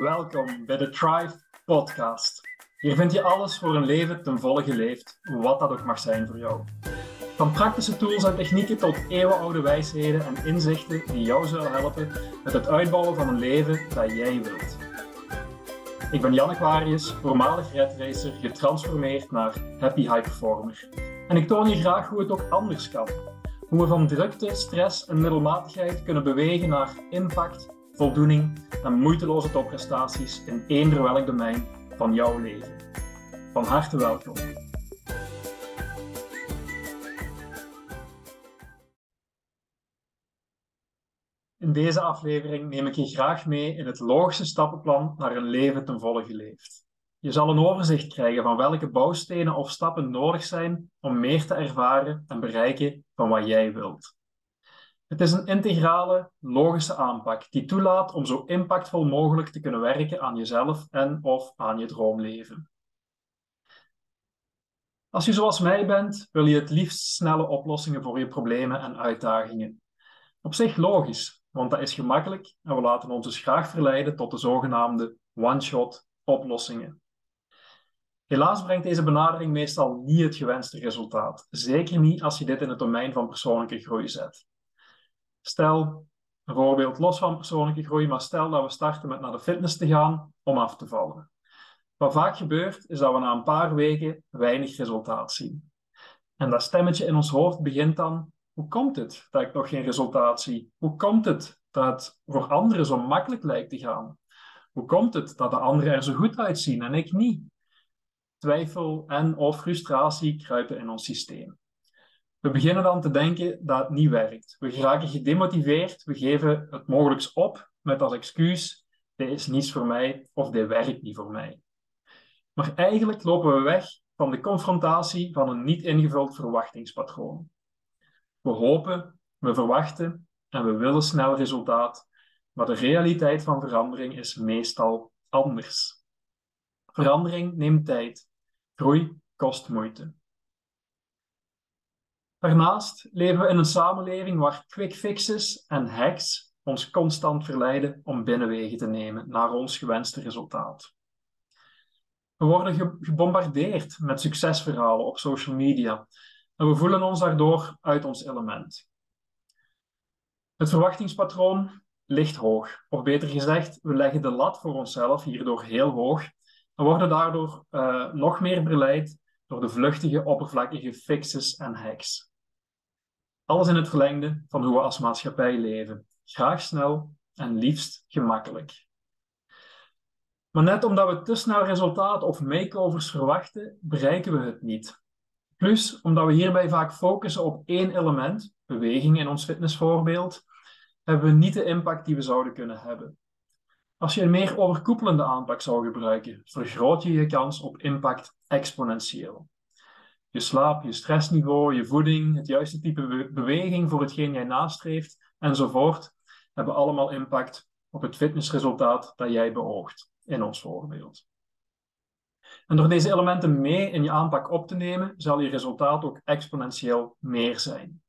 Welkom bij de Thrive Podcast. Hier vind je alles voor een leven ten volle geleefd, wat dat ook mag zijn voor jou. Van praktische tools en technieken tot eeuwenoude wijsheden en inzichten die jou zullen helpen met het uitbouwen van een leven dat jij wilt. Ik ben Jan Aquarius, voormalig redracer, getransformeerd naar Happy High Performer. En ik toon je graag hoe het ook anders kan. Hoe we van drukte, stress en middelmatigheid kunnen bewegen naar impact, voldoening en moeiteloze topprestaties in eender welk domein van jouw leven. Van harte welkom. In deze aflevering neem ik je graag mee in het logische stappenplan naar een leven ten volle geleefd. Je zal een overzicht krijgen van welke bouwstenen of stappen nodig zijn om meer te ervaren en bereiken van wat jij wilt. Het is een integrale, logische aanpak die toelaat om zo impactvol mogelijk te kunnen werken aan jezelf en of aan je droomleven. Als je zoals mij bent, wil je het liefst snelle oplossingen voor je problemen en uitdagingen. Op zich logisch, want dat is gemakkelijk en we laten ons dus graag verleiden tot de zogenaamde one-shot oplossingen. Helaas brengt deze benadering meestal niet het gewenste resultaat, zeker niet als je dit in het domein van persoonlijke groei zet. Stel, een voorbeeld los van persoonlijke groei, maar stel dat we starten met naar de fitness te gaan om af te vallen. Wat vaak gebeurt, is dat we na een paar weken weinig resultaat zien. En dat stemmetje in ons hoofd begint dan, hoe komt het dat ik nog geen resultaat zie? Hoe komt het dat het voor anderen zo makkelijk lijkt te gaan? Hoe komt het dat de anderen er zo goed uitzien en ik niet? Twijfel en of frustratie kruipen in ons systeem. We beginnen dan te denken dat het niet werkt. We geraken gedemotiveerd, we geven het mogelijks op met als excuus: dit is niets voor mij of dit werkt niet voor mij. Maar eigenlijk lopen we weg van de confrontatie van een niet ingevuld verwachtingspatroon. We hopen, we verwachten en we willen snel resultaat, maar de realiteit van verandering is meestal anders. Verandering neemt tijd, groei kost moeite. Daarnaast leven we in een samenleving waar quick fixes en hacks ons constant verleiden om binnenwegen te nemen naar ons gewenste resultaat. We worden gebombardeerd met succesverhalen op social media en we voelen ons daardoor uit ons element. Het verwachtingspatroon ligt hoog, of beter gezegd, we leggen de lat voor onszelf hierdoor heel hoog en worden daardoor uh, nog meer beleid door de vluchtige, oppervlakkige fixes en hacks. Alles in het verlengde van hoe we als maatschappij leven. Graag snel en liefst gemakkelijk. Maar net omdat we te snel resultaat of makeovers verwachten, bereiken we het niet. Plus, omdat we hierbij vaak focussen op één element, beweging in ons fitnessvoorbeeld, hebben we niet de impact die we zouden kunnen hebben. Als je een meer overkoepelende aanpak zou gebruiken, vergroot je je kans op impact exponentieel. Je slaap, je stressniveau, je voeding, het juiste type beweging voor hetgeen jij nastreeft enzovoort, hebben allemaal impact op het fitnessresultaat dat jij beoogt in ons voorbeeld. En door deze elementen mee in je aanpak op te nemen, zal je resultaat ook exponentieel meer zijn.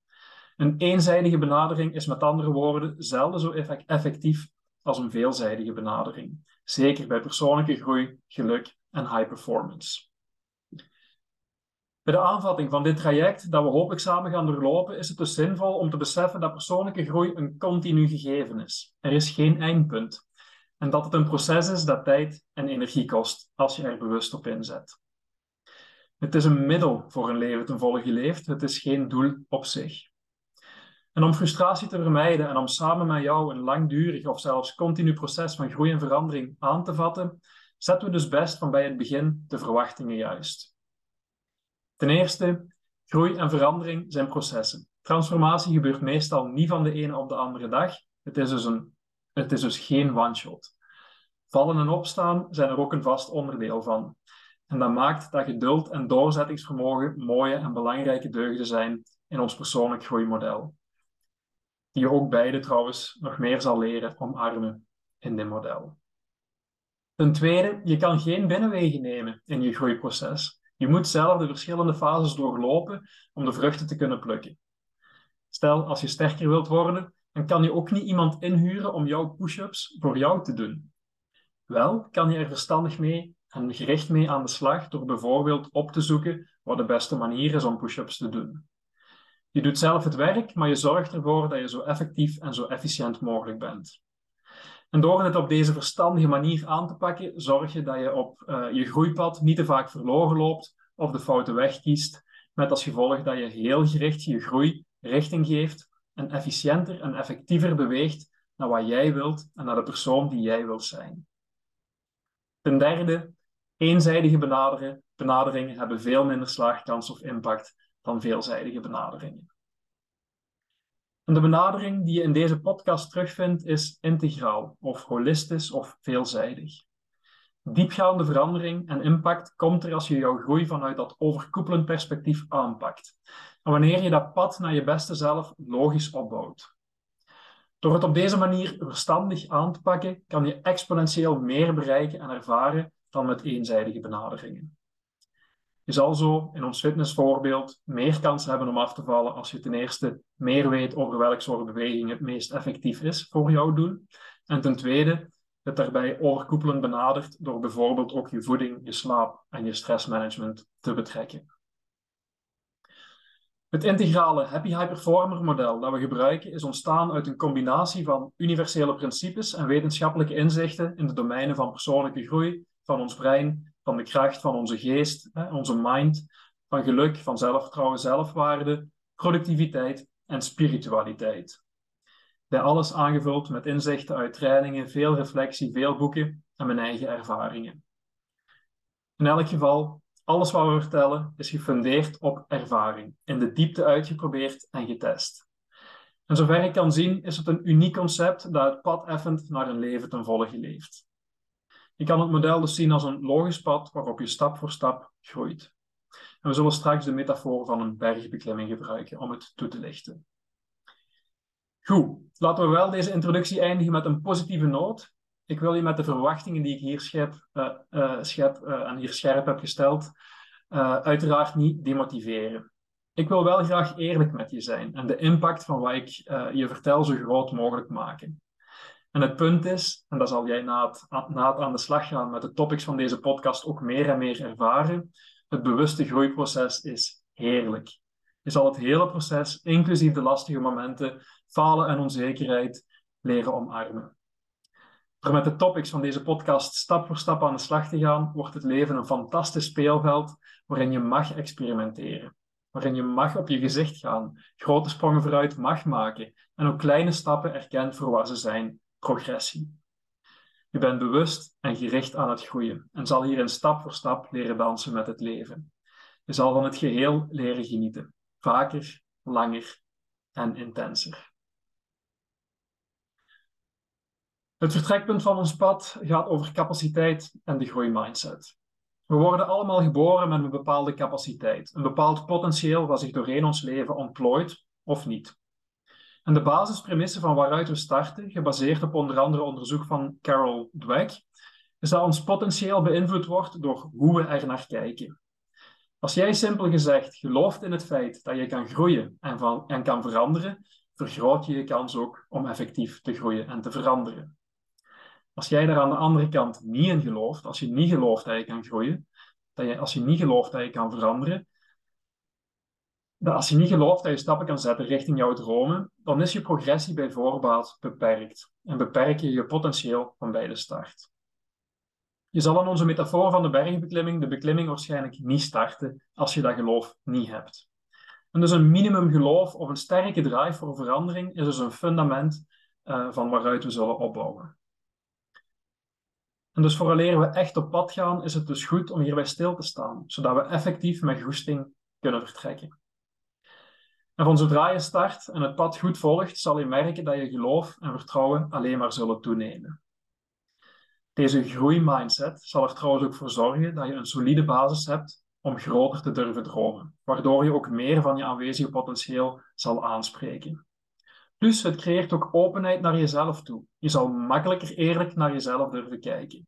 Een eenzijdige benadering is met andere woorden zelden zo effectief als een veelzijdige benadering. Zeker bij persoonlijke groei, geluk en high performance. Bij de aanvatting van dit traject dat we hopelijk samen gaan doorlopen, is het dus zinvol om te beseffen dat persoonlijke groei een continu gegeven is. Er is geen eindpunt. En dat het een proces is dat tijd en energie kost als je er bewust op inzet. Het is een middel voor een leven ten volle geleefd, het is geen doel op zich. En om frustratie te vermijden en om samen met jou een langdurig of zelfs continu proces van groei en verandering aan te vatten, zetten we dus best van bij het begin de verwachtingen juist. Ten eerste, groei en verandering zijn processen. Transformatie gebeurt meestal niet van de ene op de andere dag. Het is dus, een, het is dus geen one-shot. Vallen en opstaan zijn er ook een vast onderdeel van. En dat maakt dat geduld en doorzettingsvermogen mooie en belangrijke deugden zijn in ons persoonlijk groeimodel. Die je ook beide trouwens nog meer zal leren omarmen in dit model. Ten tweede, je kan geen binnenwegen nemen in je groeiproces. Je moet zelf de verschillende fases doorlopen om de vruchten te kunnen plukken. Stel, als je sterker wilt worden, dan kan je ook niet iemand inhuren om jouw push-ups voor jou te doen. Wel kan je er verstandig mee en gericht mee aan de slag door bijvoorbeeld op te zoeken wat de beste manier is om push-ups te doen. Je doet zelf het werk, maar je zorgt ervoor dat je zo effectief en zo efficiënt mogelijk bent. En door het op deze verstandige manier aan te pakken, zorg je dat je op uh, je groeipad niet te vaak verloren loopt of de foute weg kiest, met als gevolg dat je heel gericht je groei richting geeft en efficiënter en effectiever beweegt naar wat jij wilt en naar de persoon die jij wilt zijn. Ten derde, eenzijdige benaderen, benaderingen hebben veel minder slaagkans of impact dan veelzijdige benaderingen. En de benadering die je in deze podcast terugvindt is integraal of holistisch of veelzijdig. Diepgaande verandering en impact komt er als je jouw groei vanuit dat overkoepelend perspectief aanpakt. En wanneer je dat pad naar je beste zelf logisch opbouwt. Door het op deze manier verstandig aan te pakken, kan je exponentieel meer bereiken en ervaren dan met eenzijdige benaderingen. Je zal zo in ons fitnessvoorbeeld meer kans hebben om af te vallen als je ten eerste meer weet over welk soort beweging het meest effectief is voor jouw doel. En ten tweede, het daarbij overkoepelend benadert door bijvoorbeeld ook je voeding, je slaap en je stressmanagement te betrekken. Het integrale Happy High Performer model dat we gebruiken is ontstaan uit een combinatie van universele principes en wetenschappelijke inzichten in de domeinen van persoonlijke groei, van ons brein, van de kracht van onze geest, onze mind, van geluk, van zelfvertrouwen, zelfwaarde, productiviteit en spiritualiteit. Bij alles aangevuld met inzichten uit trainingen, veel reflectie, veel boeken en mijn eigen ervaringen. In elk geval, alles wat we vertellen is gefundeerd op ervaring, in de diepte uitgeprobeerd en getest. En zover ik kan zien, is het een uniek concept dat het pad effend naar een leven ten volle leeft. Je kan het model dus zien als een logisch pad waarop je stap voor stap groeit. En we zullen straks de metafoor van een bergbeklimming gebruiken om het toe te lichten. Goed, laten we wel deze introductie eindigen met een positieve noot. Ik wil je met de verwachtingen die ik hier uh, schep uh, en hier scherp heb gesteld, uiteraard niet demotiveren. Ik wil wel graag eerlijk met je zijn en de impact van wat ik je vertel zo groot mogelijk maken. En het punt is, en dat zal jij na het, aan de slag gaan met de topics van deze podcast ook meer en meer ervaren, het bewuste groeiproces is heerlijk. Je zal het hele proces, inclusief de lastige momenten, falen en onzekerheid, leren omarmen. Door met de topics van deze podcast stap voor stap aan de slag te gaan, wordt het leven een fantastisch speelveld waarin je mag experimenteren. Waarin je mag op je gezicht gaan, grote sprongen vooruit mag maken en ook kleine stappen erkent voor wat ze zijn, progressie. Je bent bewust en gericht aan het groeien en zal hierin stap voor stap leren dansen met het leven. Je zal van het geheel leren genieten, vaker, langer en intenser. Het vertrekpunt van ons pad gaat over capaciteit en de groeimindset. We worden allemaal geboren met een bepaalde capaciteit, een bepaald potentieel wat zich doorheen ons leven ontplooit of niet. En de basispremisse van waaruit we starten, gebaseerd op onder andere onderzoek van Carol Dweck, is dat ons potentieel beïnvloed wordt door hoe we er naar kijken. Als jij simpel gezegd gelooft in het feit dat je kan groeien en, en kan veranderen, vergroot je je kans ook om effectief te groeien en te veranderen. Als jij daar aan de andere kant niet in gelooft, als je niet gelooft dat je kan groeien, dat je, als je niet gelooft dat je kan veranderen, als je niet gelooft dat je stappen kan zetten richting jouw dromen, dan is je progressie bij voorbaat beperkt en beperk je je potentieel van bij de start. Je zal in onze metafoor van de bergbeklimming de beklimming waarschijnlijk niet starten als je dat geloof niet hebt. En dus een minimum geloof of een sterke drive voor verandering is dus een fundament uh, van waaruit we zullen opbouwen. En dus vooraleer we echt op pad gaan, is het dus goed om hierbij stil te staan, zodat we effectief met goesting kunnen vertrekken. En van zodra je start en het pad goed volgt, zal je merken dat je geloof en vertrouwen alleen maar zullen toenemen. Deze groeimindset zal er trouwens ook voor zorgen dat je een solide basis hebt om groter te durven dromen, waardoor je ook meer van je aanwezige potentieel zal aanspreken. Plus, het creëert ook openheid naar jezelf toe. Je zal makkelijker eerlijk naar jezelf durven kijken.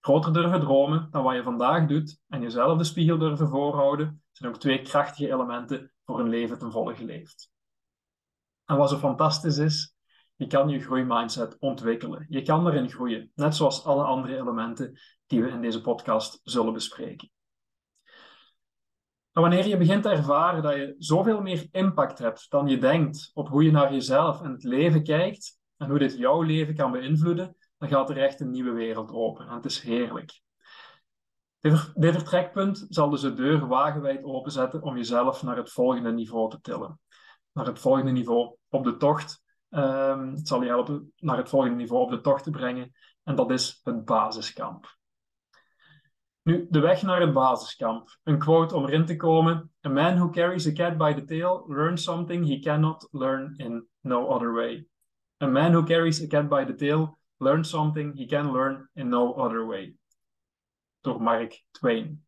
Groter durven dromen dan wat je vandaag doet en jezelf de spiegel durven voorhouden, zijn ook twee krachtige elementen voor een leven ten volle geleefd. En wat zo fantastisch is, Je kan je groeimindset ontwikkelen. Je kan erin groeien, net zoals alle andere elementen die we in deze podcast zullen bespreken. Maar wanneer je begint te ervaren dat je zoveel meer impact hebt dan je denkt op hoe je naar jezelf en het leven kijkt en hoe dit jouw leven kan beïnvloeden, dan gaat er echt een nieuwe wereld open. En het is heerlijk. Dit vertrekpunt zal dus de deur wagenwijd openzetten om jezelf naar het volgende niveau te tillen. Naar het volgende niveau op de tocht. Um, het zal je helpen naar het volgende niveau op de tocht te brengen. En dat is het basiskamp. Nu, de weg naar het basiskamp. Een quote om erin te komen. A man who carries a cat by the tail learns something he cannot learn in no other way. A man who carries a cat by the tail learns something he can learn in no other way. Door Mark Twain.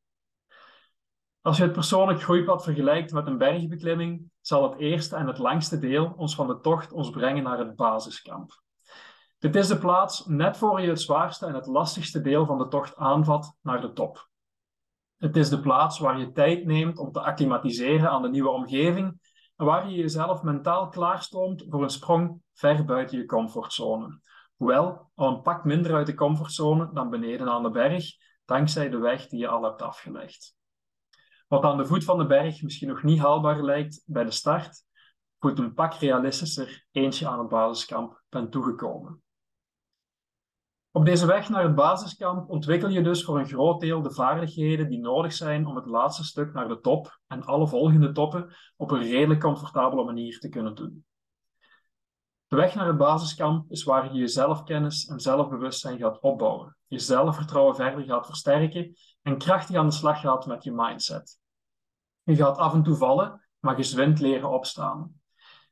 Als je het persoonlijk groeipad vergelijkt met een bergbeklimming, zal het eerste en het langste deel ons van de tocht ons brengen naar het basiskamp. Dit is de plaats net voor je het zwaarste en het lastigste deel van de tocht aanvat naar de top. Het is de plaats waar je tijd neemt om te acclimatiseren aan de nieuwe omgeving en waar je jezelf mentaal klaarstoomt voor een sprong ver buiten je comfortzone. Hoewel al een pak minder uit de comfortzone dan beneden aan de berg, dankzij de weg die je al hebt afgelegd. Wat aan de voet van de berg misschien nog niet haalbaar lijkt bij de start, voelt een pak realistischer eentje aan het basiskamp bent toegekomen. Op deze weg naar het basiskamp ontwikkel je dus voor een groot deel de vaardigheden die nodig zijn om het laatste stuk naar de top en alle volgende toppen op een redelijk comfortabele manier te kunnen doen. De weg naar het basiskamp is waar je je zelfkennis en zelfbewustzijn gaat opbouwen, je zelfvertrouwen verder gaat versterken en krachtig aan de slag gaat met je mindset. Je gaat af en toe vallen, maar gezwind leren opstaan.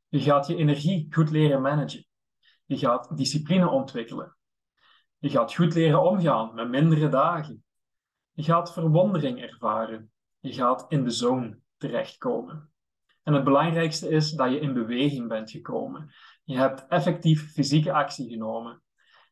Je gaat je energie goed leren managen. Je gaat discipline ontwikkelen je gaat goed leren omgaan met mindere dagen. Je gaat verwondering ervaren. Je gaat in de zone terechtkomen. En het belangrijkste is dat je in beweging bent gekomen. Je hebt effectief fysieke actie genomen.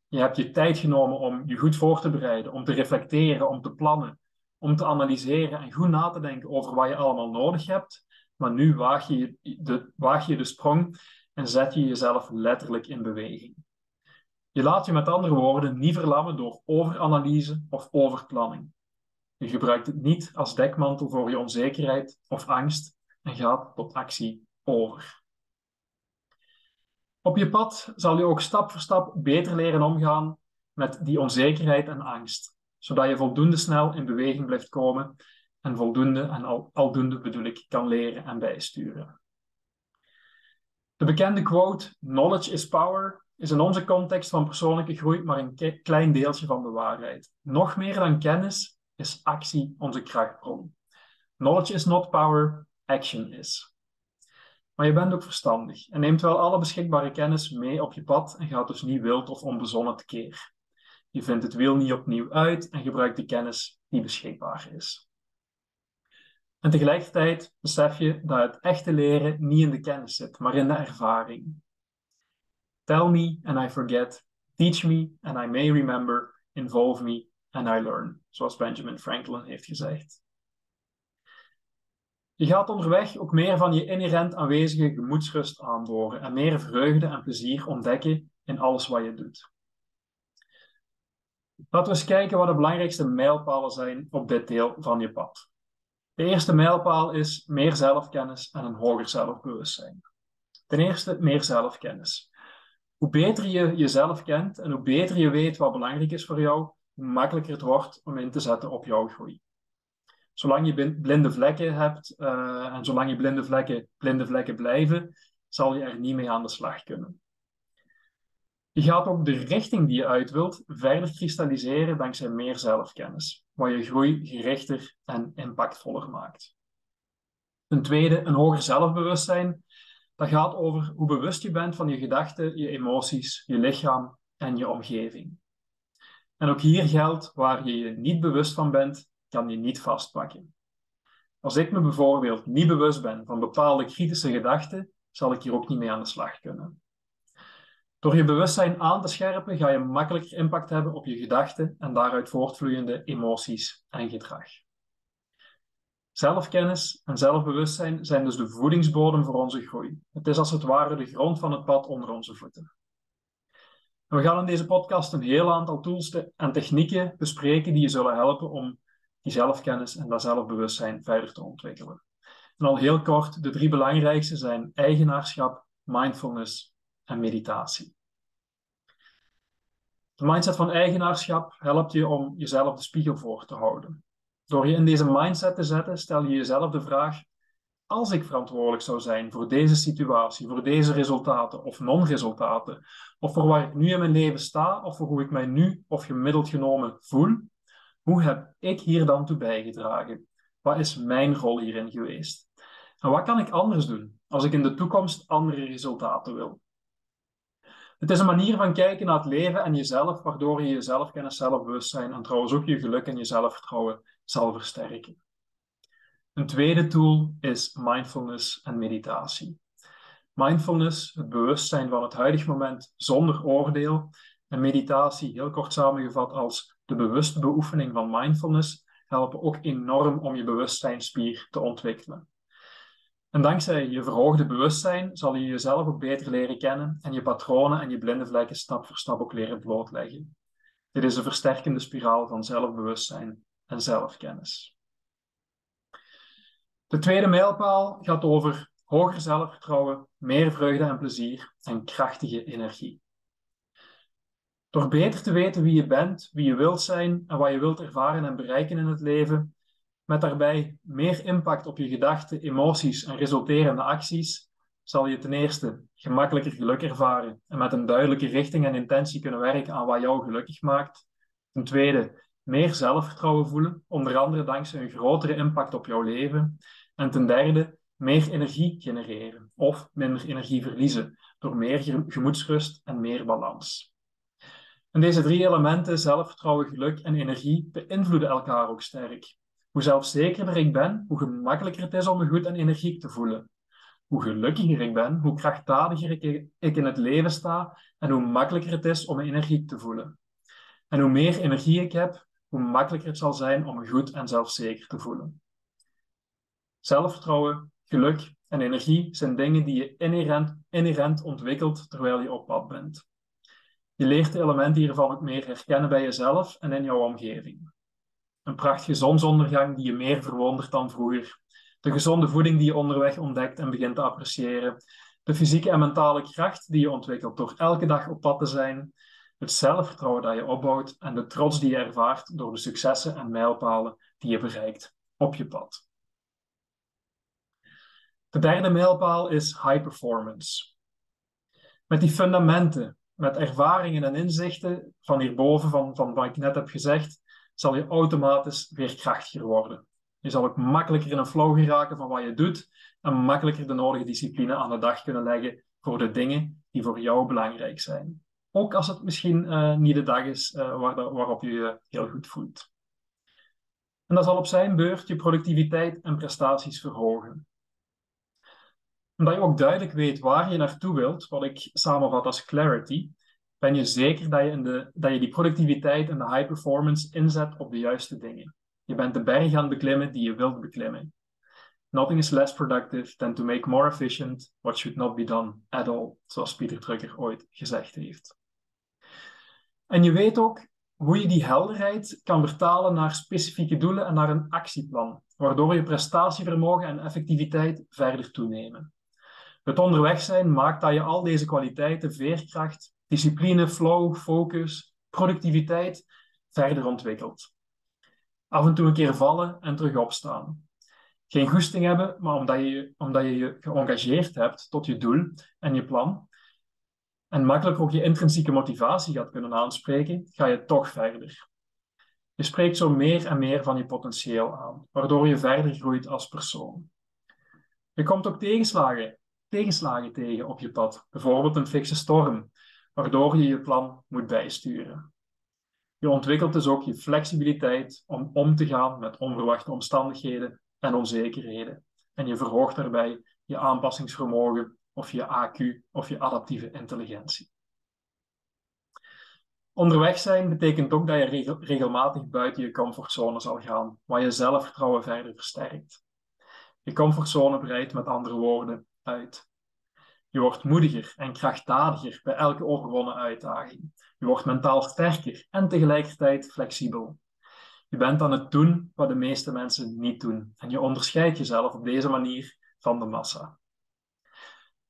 Je hebt je tijd genomen om je goed voor te bereiden, om te reflecteren, om te plannen, om te analyseren en goed na te denken over wat je allemaal nodig hebt. Maar nu waag je de, waag je de sprong en zet je jezelf letterlijk in beweging. Je laat je met andere woorden niet verlammen door overanalyse of overplanning. Je gebruikt het niet als dekmantel voor je onzekerheid of angst en gaat tot actie over. Op je pad zal je ook stap voor stap beter leren omgaan met die onzekerheid en angst, zodat je voldoende snel in beweging blijft komen en voldoende en al, aldoende bedoel ik kan leren en bijsturen. De bekende quote Knowledge is power is in onze context van persoonlijke groei maar een klein deeltje van de waarheid. Nog meer dan kennis is actie onze krachtbron. Knowledge is not power, action is. Maar je bent ook verstandig en neemt wel alle beschikbare kennis mee op je pad en gaat dus niet wild of onbezonnen tekeer. Je vindt het wiel niet opnieuw uit en gebruikt de kennis die beschikbaar is. En tegelijkertijd besef je dat het echte leren niet in de kennis zit, maar in de ervaring. Tell me and I forget. Teach me and I may remember. Involve me and I learn. Zoals Benjamin Franklin heeft gezegd. Je gaat onderweg ook meer van je inherent aanwezige gemoedsrust aanboren en meer vreugde en plezier ontdekken in alles wat je doet. Laten we eens kijken wat de belangrijkste mijlpalen zijn op dit deel van je pad. De eerste mijlpaal is meer zelfkennis en een hoger zelfbewustzijn. Ten eerste meer zelfkennis. Hoe beter je jezelf kent en hoe beter je weet wat belangrijk is voor jou, hoe makkelijker het wordt om in te zetten op jouw groei. Zolang je blinde vlekken hebt uh, en zolang je blinde vlekken blinde vlekken blijven, zal je er niet mee aan de slag kunnen. Je gaat ook de richting die je uit wilt verder kristalliseren dankzij meer zelfkennis, wat je groei gerichter en impactvoller maakt. Ten tweede, een hoger zelfbewustzijn dat gaat over hoe bewust je bent van je gedachten, je emoties, je lichaam en je omgeving. En ook hier geldt, waar je je niet bewust van bent, kan je niet vastpakken. Als ik me bijvoorbeeld niet bewust ben van bepaalde kritische gedachten, zal ik hier ook niet mee aan de slag kunnen. Door je bewustzijn aan te scherpen, ga je makkelijker impact hebben op je gedachten en daaruit voortvloeiende emoties en gedrag. Zelfkennis en zelfbewustzijn zijn dus de voedingsbodem voor onze groei. Het is als het ware de grond van het pad onder onze voeten. En we gaan in deze podcast een heel aantal tools en technieken bespreken die je zullen helpen om die zelfkennis en dat zelfbewustzijn verder te ontwikkelen. En al heel kort, de drie belangrijkste zijn eigenaarschap, mindfulness en meditatie. De mindset van eigenaarschap helpt je om jezelf de spiegel voor te houden. Door je in deze mindset te zetten, stel je jezelf de vraag: als ik verantwoordelijk zou zijn voor deze situatie, voor deze resultaten of non-resultaten, of voor waar ik nu in mijn leven sta, of voor hoe ik mij nu of gemiddeld genomen voel, hoe heb ik hier dan toe bijgedragen? Wat is mijn rol hierin geweest? En wat kan ik anders doen als ik in de toekomst andere resultaten wil? Het is een manier van kijken naar het leven en jezelf, waardoor je je zelfkennis, zelfbewustzijn en trouwens ook je geluk en je zelfvertrouwen zal versterken. Een tweede tool is mindfulness en meditatie. Mindfulness, het bewustzijn van het huidige moment zonder oordeel, en meditatie, heel kort samengevat als de bewuste beoefening van mindfulness, helpen ook enorm om je bewustzijnspier te ontwikkelen. En dankzij je verhoogde bewustzijn zal je jezelf ook beter leren kennen en je patronen en je blinde vlekken stap voor stap ook leren blootleggen. Dit is een versterkende spiraal van zelfbewustzijn en zelfkennis. De tweede mijlpaal gaat over hoger zelfvertrouwen, meer vreugde en plezier en krachtige energie. Door beter te weten wie je bent, wie je wilt zijn en wat je wilt ervaren en bereiken in het leven, met daarbij meer impact op je gedachten, emoties en resulterende acties, zal je ten eerste gemakkelijker geluk ervaren en met een duidelijke richting en intentie kunnen werken aan wat jou gelukkig maakt. Ten tweede, meer zelfvertrouwen voelen, onder andere dankzij een grotere impact op jouw leven. En ten derde, meer energie genereren of minder energie verliezen door meer gemoedsrust en meer balans. En deze drie elementen, zelfvertrouwen, geluk en energie, beïnvloeden elkaar ook sterk. Hoe zelfzekerder ik ben, hoe gemakkelijker het is om me goed en energiek te voelen. Hoe gelukkiger ik ben, hoe krachtdadiger ik in het leven sta en hoe makkelijker het is om me energiek te voelen. En hoe meer energie ik heb, hoe makkelijker het zal zijn om me goed en zelfzeker te voelen. Zelfvertrouwen, geluk en energie zijn dingen die je inherent, inherent ontwikkelt terwijl je op pad bent. Je leert de elementen hiervan ook meer herkennen bij jezelf en in jouw omgeving. Een prachtige zonsondergang die je meer verwondert dan vroeger. De gezonde voeding die je onderweg ontdekt en begint te appreciëren. De fysieke en mentale kracht die je ontwikkelt door elke dag op pad te zijn. Het zelfvertrouwen dat je opbouwt en de trots die je ervaart door de successen en mijlpalen die je bereikt op je pad. De derde mijlpaal is high performance. Met die fundamenten, met ervaringen en inzichten van hierboven, van, van wat ik net heb gezegd, zal je automatisch weer krachtiger worden. Je zal ook makkelijker in een flow geraken van wat je doet en makkelijker de nodige discipline aan de dag kunnen leggen voor de dingen die voor jou belangrijk zijn. Ook als het misschien uh, niet de dag is uh, waar waarop je je heel goed voelt. En dat zal op zijn beurt je productiviteit en prestaties verhogen. Omdat je ook duidelijk weet waar je naartoe wilt, wat ik samenvat als clarity, ben je zeker dat je, in de, dat je die productiviteit en de high performance inzet op de juiste dingen. Je bent de berg aan het beklimmen die je wilt beklimmen. Nothing is less productive than to make more efficient what should not be done at all, zoals Pieter Drucker ooit gezegd heeft. En je weet ook hoe je die helderheid kan vertalen naar specifieke doelen en naar een actieplan, waardoor je prestatievermogen en effectiviteit verder toenemen. Het onderweg zijn maakt dat je al deze kwaliteiten, veerkracht, discipline, flow, focus, productiviteit verder ontwikkelt. Af en toe een keer vallen en terug opstaan. Geen goesting hebben, maar omdat je, omdat je je geëngageerd hebt tot je doel en je plan, en makkelijk ook je intrinsieke motivatie gaat kunnen aanspreken, ga je toch verder. Je spreekt zo meer en meer van je potentieel aan, waardoor je verder groeit als persoon. Je komt ook tegenslagen, tegenslagen tegen op je pad, bijvoorbeeld een fikse storm, waardoor je je plan moet bijsturen. Je ontwikkelt dus ook je flexibiliteit om om te gaan met onverwachte omstandigheden en onzekerheden. En je verhoogt daarbij je aanpassingsvermogen of je AQ of je adaptieve intelligentie. Onderweg zijn betekent ook dat je regelmatig buiten je comfortzone zal gaan, waar je zelfvertrouwen verder versterkt. Je comfortzone breidt met andere woorden uit. Je wordt moediger en krachtdadiger bij elke overwonnen uitdaging. Je wordt mentaal sterker en tegelijkertijd flexibel. Je bent aan het doen wat de meeste mensen niet doen en je onderscheidt jezelf op deze manier van de massa.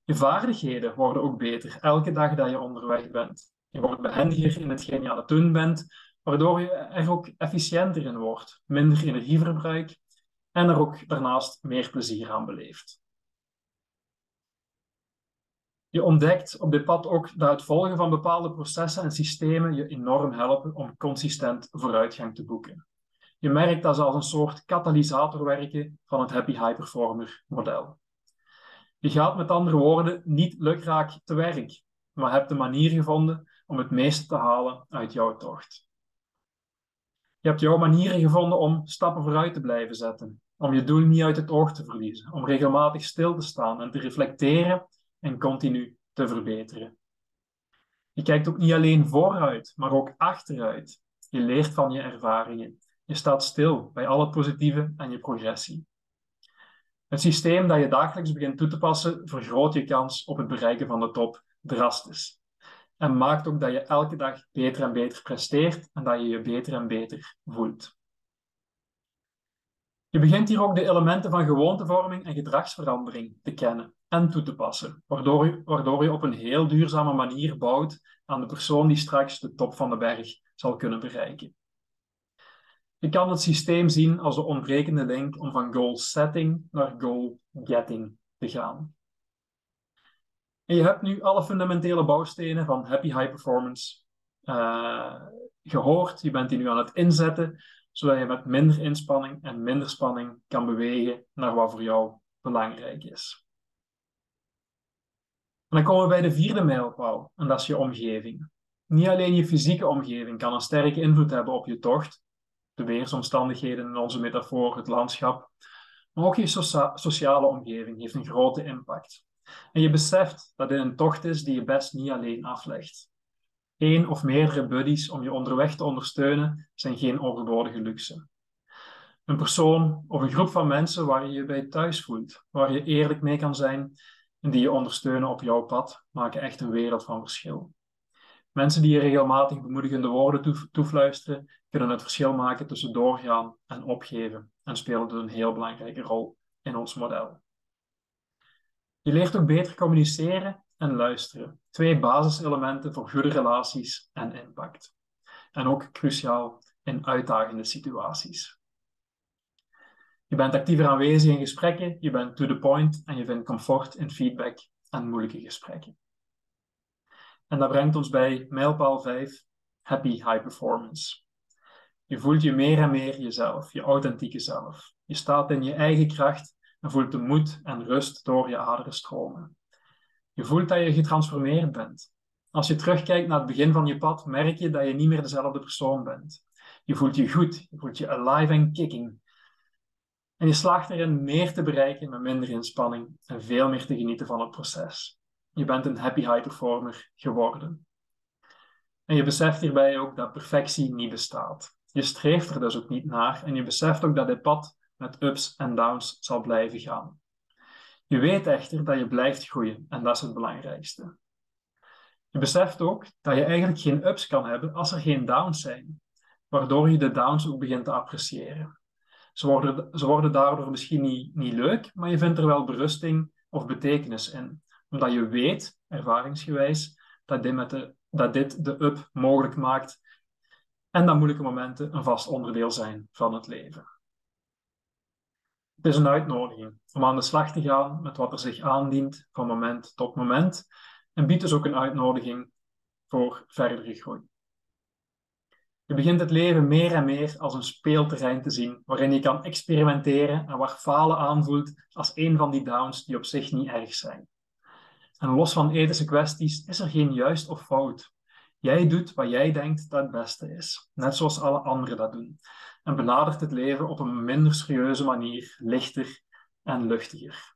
Je vaardigheden worden ook beter elke dag dat je onderweg bent. Je wordt behendiger in hetgeen je aan het doen bent, waardoor je er ook efficiënter in wordt, minder energieverbruik en er ook daarnaast meer plezier aan beleeft. Je ontdekt op dit pad ook dat het volgen van bepaalde processen en systemen je enorm helpen om consistent vooruitgang te boeken. Je merkt dat ze als een soort katalysator werken van het Happy High Performer model. Je gaat met andere woorden niet lukraak te werk, maar hebt de manier gevonden om het meeste te halen uit jouw tocht. Je hebt jouw manieren gevonden om stappen vooruit te blijven zetten, om je doel niet uit het oog te verliezen, om regelmatig stil te staan en te reflecteren en continu te verbeteren. Je kijkt ook niet alleen vooruit, maar ook achteruit. Je leert van je ervaringen. Je staat stil bij al het positieve en je progressie. Het systeem dat je dagelijks begint toe te passen vergroot je kans op het bereiken van de top drastisch. En maakt ook dat je elke dag beter en beter presteert en dat je je beter en beter voelt. Je begint hier ook de elementen van gewoontevorming en gedragsverandering te kennen en toe te passen, waardoor je, waardoor op een heel duurzame manier bouwt aan de persoon die straks de top van de berg zal kunnen bereiken. Je kan het systeem zien als de ontbrekende link om van goal setting naar goal getting te gaan. En je hebt nu alle fundamentele bouwstenen van Happy High Performance uh, gehoord. Je bent die nu aan het inzetten, zodat je met minder inspanning en minder spanning kan bewegen naar wat voor jou belangrijk is. En dan komen we bij de vierde mijlpaal, en dat is je omgeving. Niet alleen je fysieke omgeving kan een sterke invloed hebben op je tocht, de weersomstandigheden in onze metafoor, het landschap, maar ook je sociale omgeving heeft een grote impact. En je beseft dat dit een tocht is die je best niet alleen aflegt. Eén of meerdere buddies om je onderweg te ondersteunen zijn geen overbodige luxe. Een persoon of een groep van mensen waar je je bij thuis voelt, waar je eerlijk mee kan zijn en die je ondersteunen op jouw pad, maken echt een wereld van verschil. Mensen die je regelmatig bemoedigende woorden toefluisteren, kunnen het verschil maken tussen doorgaan en opgeven en spelen dus een heel belangrijke rol in ons model. Je leert ook beter communiceren en luisteren. Twee basiselementen voor goede relaties en impact. En ook cruciaal in uitdagende situaties. Je bent actiever aanwezig in gesprekken, je bent to the point en je vindt comfort in feedback en moeilijke gesprekken. En dat brengt ons bij mijlpaal 5, happy high performance. Je voelt je meer en meer jezelf, je authentieke zelf. Je staat in je eigen kracht en voelt de moed en rust door je aderen stromen. Je voelt dat je getransformeerd bent. Als je terugkijkt naar het begin van je pad, merk je dat je niet meer dezelfde persoon bent. Je voelt je goed, je voelt je alive en kicking. En je slaagt erin meer te bereiken met minder inspanning en veel meer te genieten van het proces. Je bent een happy high performer geworden. En je beseft hierbij ook dat perfectie niet bestaat. Je streeft er dus ook niet naar en je beseft ook dat dit pad met ups en downs zal blijven gaan. Je weet echter dat je blijft groeien en dat is het belangrijkste. Je beseft ook dat je eigenlijk geen ups kan hebben als er geen downs zijn, waardoor je de downs ook begint te appreciëren. Ze worden, daardoor misschien niet, niet leuk, maar je vindt er wel berusting of betekenis in, omdat je weet, ervaringsgewijs, dat dit, met dat dit de up mogelijk maakt en dat moeilijke momenten een vast onderdeel zijn van het leven. Het is een uitnodiging om aan de slag te gaan met wat er zich aandient van moment tot moment en biedt dus ook een uitnodiging voor verdere groei. Je begint het leven meer en meer als een speelterrein te zien waarin je kan experimenteren en waar falen aanvoelt als een van die downs die op zich niet erg zijn. En los van ethische kwesties is er geen juist of fout. Jij doet wat jij denkt dat het beste is, net zoals alle anderen dat doen. En benadert het leven op een minder serieuze manier, lichter en luchtiger.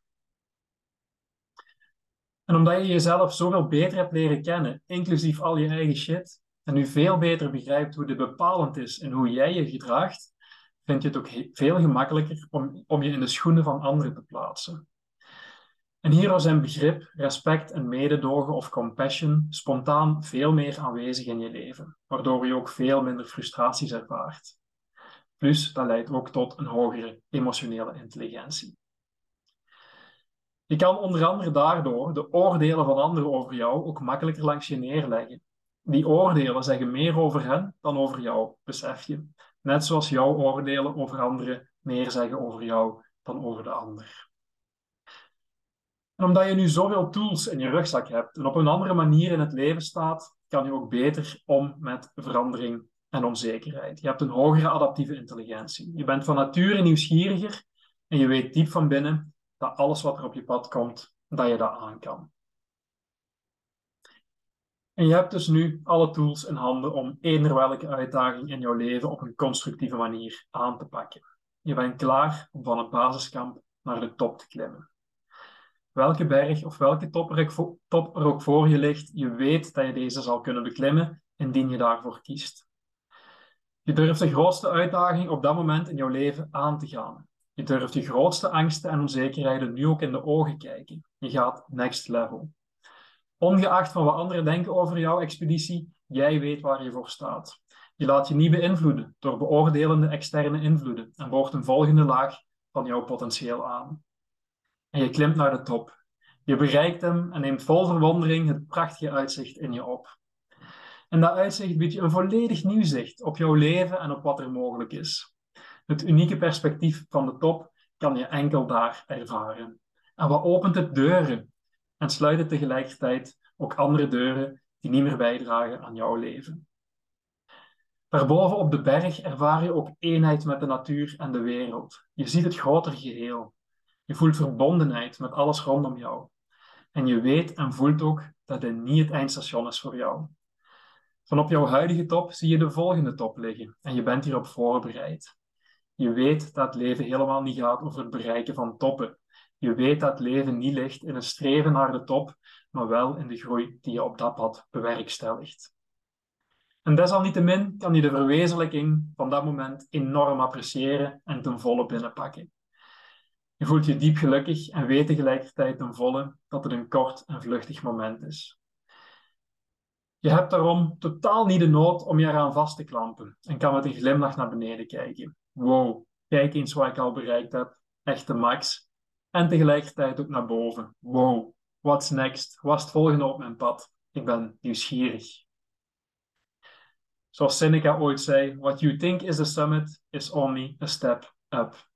En omdat je jezelf zoveel beter hebt leren kennen, inclusief al je eigen shit, en nu veel beter begrijpt hoe dit bepalend is en hoe jij je gedraagt, vind je het ook veel gemakkelijker om, om je in de schoenen van anderen te plaatsen. En hierdoor zijn begrip, respect en mededogen of compassion spontaan veel meer aanwezig in je leven, waardoor je ook veel minder frustraties ervaart. Plus, dat leidt ook tot een hogere emotionele intelligentie. Je kan onder andere daardoor de oordelen van anderen over jou ook makkelijker langs je neerleggen. Die oordelen zeggen meer over hen dan over jou, besef je. Net zoals jouw oordelen over anderen meer zeggen over jou dan over de ander. En omdat je nu zoveel tools in je rugzak hebt en op een andere manier in het leven staat, kan je ook beter om met verandering en onzekerheid. Je hebt een hogere adaptieve intelligentie. Je bent van nature nieuwsgieriger en je weet diep van binnen dat alles wat er op je pad komt, dat je dat aan kan. En je hebt dus nu alle tools in handen om eender welke uitdaging in jouw leven op een constructieve manier aan te pakken. Je bent klaar om van het basiskamp naar de top te klimmen. Welke berg of welke top er, ook voor je ligt, je weet dat je deze zal kunnen beklimmen indien je daarvoor kiest. Je durft de grootste uitdaging op dat moment in jouw leven aan te gaan. Je durft je grootste angsten en onzekerheden nu ook in de ogen kijken. Je gaat next level. Ongeacht van wat anderen denken over jouw expeditie, jij weet waar je voor staat. Je laat je niet beïnvloeden door beoordelende externe invloeden en boort een volgende laag van jouw potentieel aan. En je klimt naar de top. Je bereikt hem en neemt vol verwondering het prachtige uitzicht in je op. En dat uitzicht biedt je een volledig nieuw zicht op jouw leven en op wat er mogelijk is. Het unieke perspectief van de top kan je enkel daar ervaren. En wat opent het deuren en sluit het tegelijkertijd ook andere deuren die niet meer bijdragen aan jouw leven. Daarboven op de berg ervaar je ook eenheid met de natuur en de wereld. Je ziet het grotere geheel. Je voelt verbondenheid met alles rondom jou. En je weet en voelt ook dat dit niet het eindstation is voor jou. Van op jouw huidige top zie je de volgende top liggen en je bent hierop voorbereid. Je weet dat het leven helemaal niet gaat over het bereiken van toppen. Je weet dat leven niet ligt in het streven naar de top, maar wel in de groei die je op dat pad bewerkstelligt. En desalniettemin kan je de verwezenlijking van dat moment enorm appreciëren en ten volle binnenpakken. Je voelt je diep gelukkig en weet tegelijkertijd ten volle dat het een kort en vluchtig moment is. Je hebt daarom totaal niet de nood om je eraan vast te klampen en kan met een glimlach naar beneden kijken. Wow, kijk eens wat ik al bereikt heb. Echte max. En tegelijkertijd ook naar boven. Wow, what's next? Wat is het volgende op mijn pad? Ik ben nieuwsgierig. Zoals Seneca ooit zei, what you think is the summit is only a step up.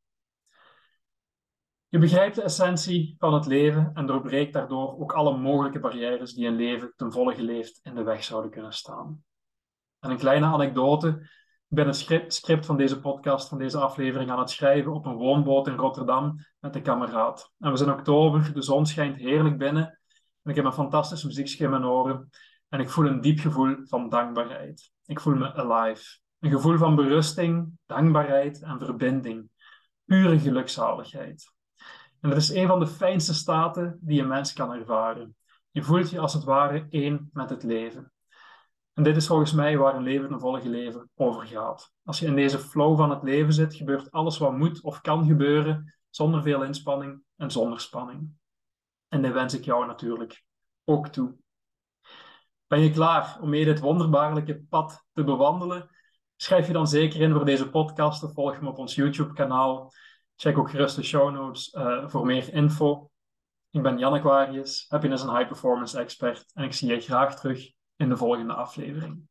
Je begrijpt de essentie van het leven en doorbreekt daardoor ook alle mogelijke barrières die een leven ten volle geleefd in de weg zouden kunnen staan. En een kleine anekdote. Ben het script van deze podcast, van deze aflevering, aan het schrijven op een woonboot in Rotterdam met een kameraad. En we zijn oktober, de zon schijnt heerlijk binnen en ik heb een fantastische muziekje in mijn oren en ik voel een diep gevoel van dankbaarheid. Ik voel me alive. Een gevoel van berusting, dankbaarheid en verbinding. Pure gelukzaligheid. En dat is een van de fijnste staten die een mens kan ervaren. Je voelt je als het ware één met het leven. En dit is volgens mij waar een leven een volle leven over gaat. Als je in deze flow van het leven zit, gebeurt alles wat moet of kan gebeuren zonder veel inspanning en zonder spanning. En dit wens ik jou natuurlijk ook toe. Ben je klaar om mee dit wonderbaarlijke pad te bewandelen? Schrijf je dan zeker in voor deze podcast of volg me op ons YouTube-kanaal. Check ook gerust de show notes uh, voor meer info. Ik ben Jan Aquarius, happiness en high performance expert en ik zie je graag terug in de volgende aflevering.